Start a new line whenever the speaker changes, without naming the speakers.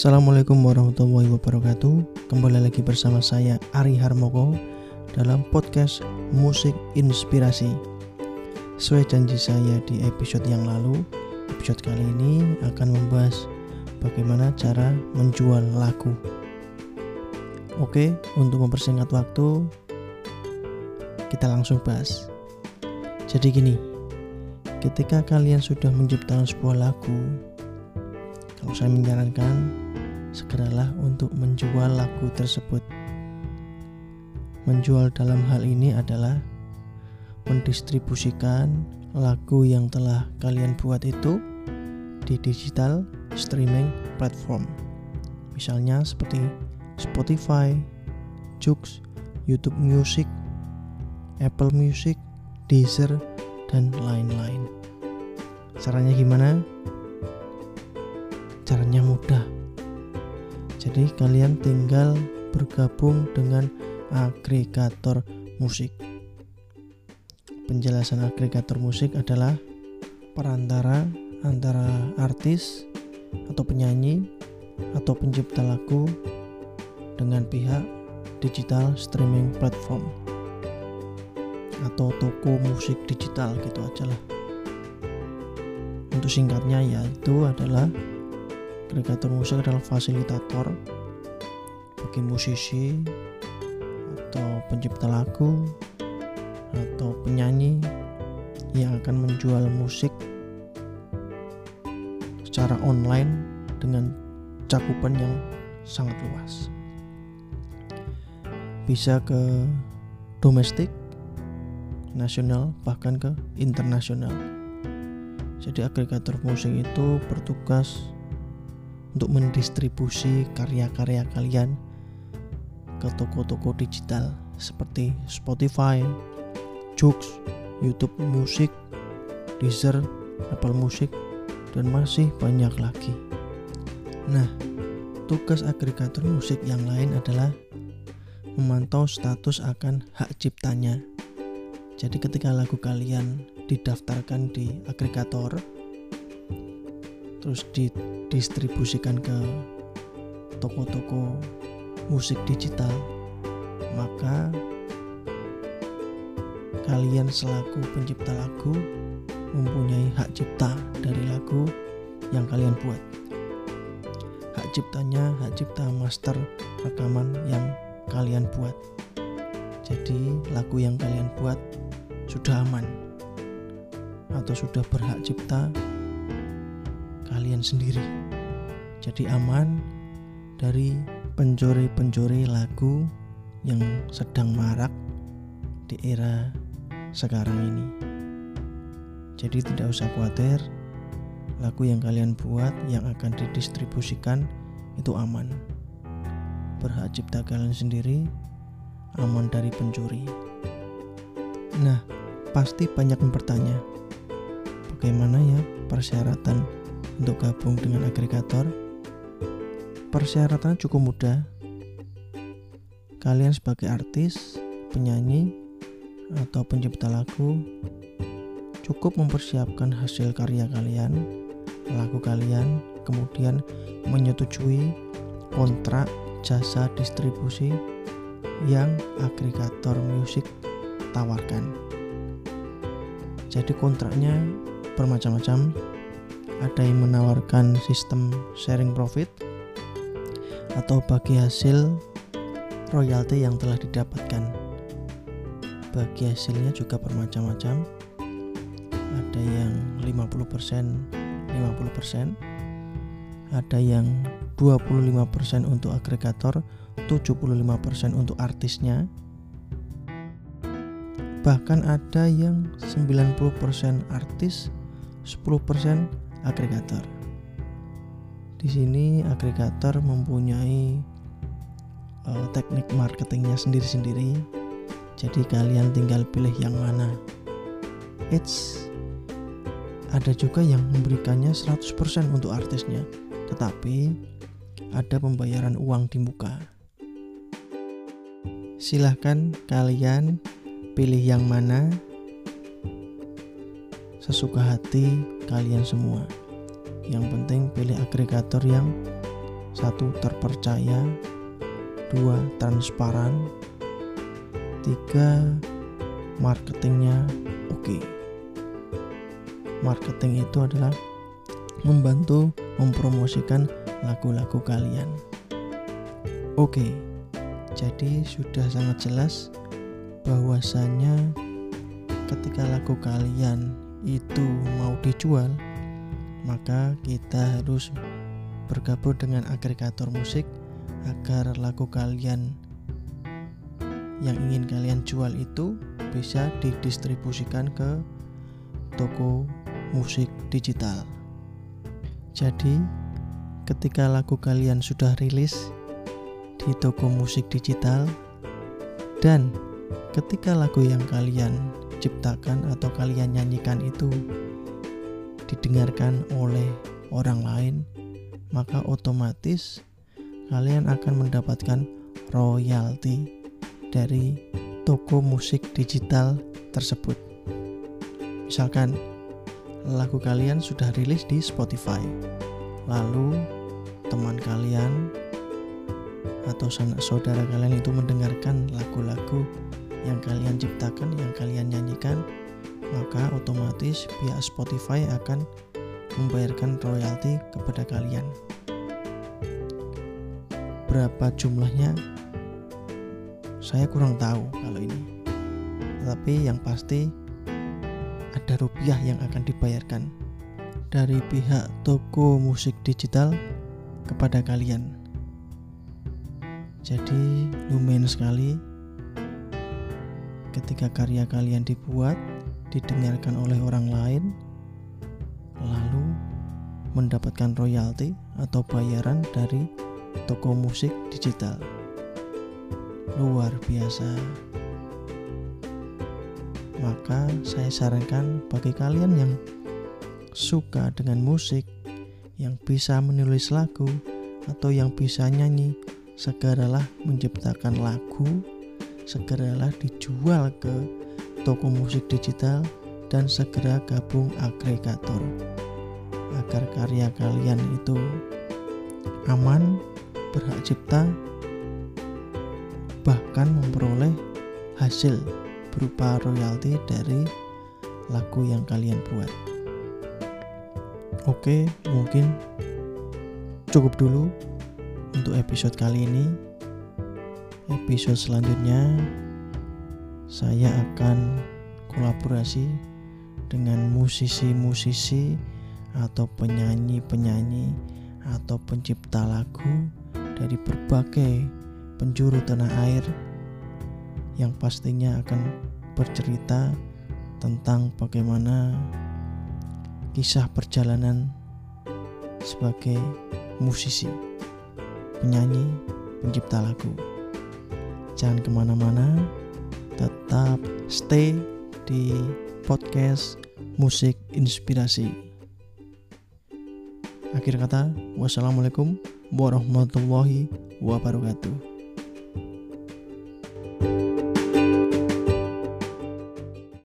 Assalamualaikum warahmatullahi wabarakatuh. Kembali lagi bersama saya Ari Harmoko Dalam podcast Musik Inspirasi. Sesuai janji saya di episode yang lalu Episode kali ini akan membahas Bagaimana cara menjual lagu. Oke, untuk mempersingkat waktu Kita langsung bahas. Jadi gini Ketika kalian sudah menciptakan sebuah lagu kalau saya menyarankan, segeralah untuk menjual lagu tersebut. Menjual dalam hal ini adalah mendistribusikan lagu yang telah kalian buat itu di digital streaming platform. Misalnya seperti Spotify, Joox, YouTube Music, Apple Music, Deezer, dan lain-lain. Caranya gimana? caranya mudah. Jadi kalian tinggal bergabung dengan agregator musik. Penjelasan agregator musik adalah perantara antara artis atau penyanyi atau pencipta lagu dengan pihak digital streaming platform atau toko musik digital gitu aja lah. Untuk singkatnya yaitu adalah agregator musik adalah fasilitator bagi musisi atau pencipta lagu atau penyanyi yang akan menjual musik secara online dengan cakupan yang sangat luas. Bisa ke domestik nasional bahkan ke internasional. Jadi agregator musik itu bertugas untuk mendistribusi karya-karya kalian ke toko-toko digital seperti Spotify, Joox, YouTube Music, Deezer, Apple Music, dan masih banyak lagi. Nah, tugas agregator musik yang lain adalah memantau status akan hak ciptanya. Jadi ketika lagu kalian didaftarkan di agregator, terus didistribusikan ke toko-toko musik digital maka kalian selaku pencipta lagu mempunyai hak cipta dari lagu yang kalian buat. Hak ciptanya hak cipta master rekaman yang kalian buat. Jadi lagu yang kalian buat sudah aman atau sudah berhak cipta kalian sendiri. Jadi aman dari pencuri-pencuri lagu yang sedang marak di era sekarang ini. Jadi tidak usah khawatir, lagu yang kalian buat yang akan didistribusikan itu aman. Berhak cipta kalian sendiri, aman dari pencuri. Nah, pasti banyak yang bertanya, bagaimana ya persyaratan untuk gabung dengan agregator, persyaratan cukup mudah. Kalian sebagai artis, penyanyi, atau pencipta lagu cukup mempersiapkan hasil karya kalian, lagu kalian, kemudian menyetujui kontrak jasa distribusi yang agregator musik tawarkan. Jadi kontraknya bermacam-macam ada yang menawarkan sistem sharing profit atau bagi hasil royalti yang telah didapatkan. Bagi hasilnya juga bermacam-macam. Ada yang 50%, 50%. Ada yang 25% untuk agregator, 75% untuk artisnya. Bahkan ada yang 90% artis, 10% agregator. Di sini agregator mempunyai uh, teknik marketingnya sendiri-sendiri. Jadi kalian tinggal pilih yang mana. It's ada juga yang memberikannya 100% untuk artisnya, tetapi ada pembayaran uang di muka. Silahkan kalian pilih yang mana sesuka hati kalian semua. Yang penting pilih agregator yang satu terpercaya dua transparan tiga marketingnya oke okay. marketing itu adalah membantu mempromosikan lagu-lagu kalian oke okay. jadi sudah sangat jelas bahwasanya ketika lagu kalian itu mau dijual maka kita harus bergabung dengan agregator musik agar lagu kalian yang ingin kalian jual itu bisa didistribusikan ke toko musik digital. Jadi, ketika lagu kalian sudah rilis di toko musik digital dan ketika lagu yang kalian ciptakan atau kalian nyanyikan itu didengarkan oleh orang lain, maka otomatis kalian akan mendapatkan royalti dari toko musik digital tersebut. Misalkan lagu kalian sudah rilis di Spotify, lalu teman kalian atau sanak saudara kalian itu mendengarkan lagu-lagu yang kalian ciptakan, yang kalian nyanyikan, maka otomatis pihak Spotify akan membayarkan royalti kepada kalian. Berapa jumlahnya? Saya kurang tahu kalau ini. Tetapi yang pasti ada rupiah yang akan dibayarkan dari pihak toko musik digital kepada kalian. Jadi lumayan sekali ketika karya kalian dibuat didengarkan oleh orang lain, lalu mendapatkan royalti atau bayaran dari toko musik digital. Luar biasa. Maka saya sarankan bagi kalian yang suka dengan musik, yang bisa menulis lagu atau yang bisa nyanyi, segeralah menciptakan lagu, segeralah dijual ke toko musik digital, dan segera gabung agregator agar karya kalian itu aman, berhak cipta, bahkan memperoleh hasil berupa royalti dari lagu yang kalian buat. Oke, mungkin cukup dulu untuk episode kali ini. Episode selanjutnya saya akan kolaborasi dengan musisi-musisi atau penyanyi-penyanyi atau pencipta lagu dari berbagai penjuru tanah air yang pastinya akan bercerita tentang bagaimana kisah perjalanan sebagai musisi, penyanyi, pencipta lagu. Jangan ke mana-mana, tetap stay di podcast musik inspirasi. Akhir kata, wassalamualaikum warahmatullahi wabarakatuh.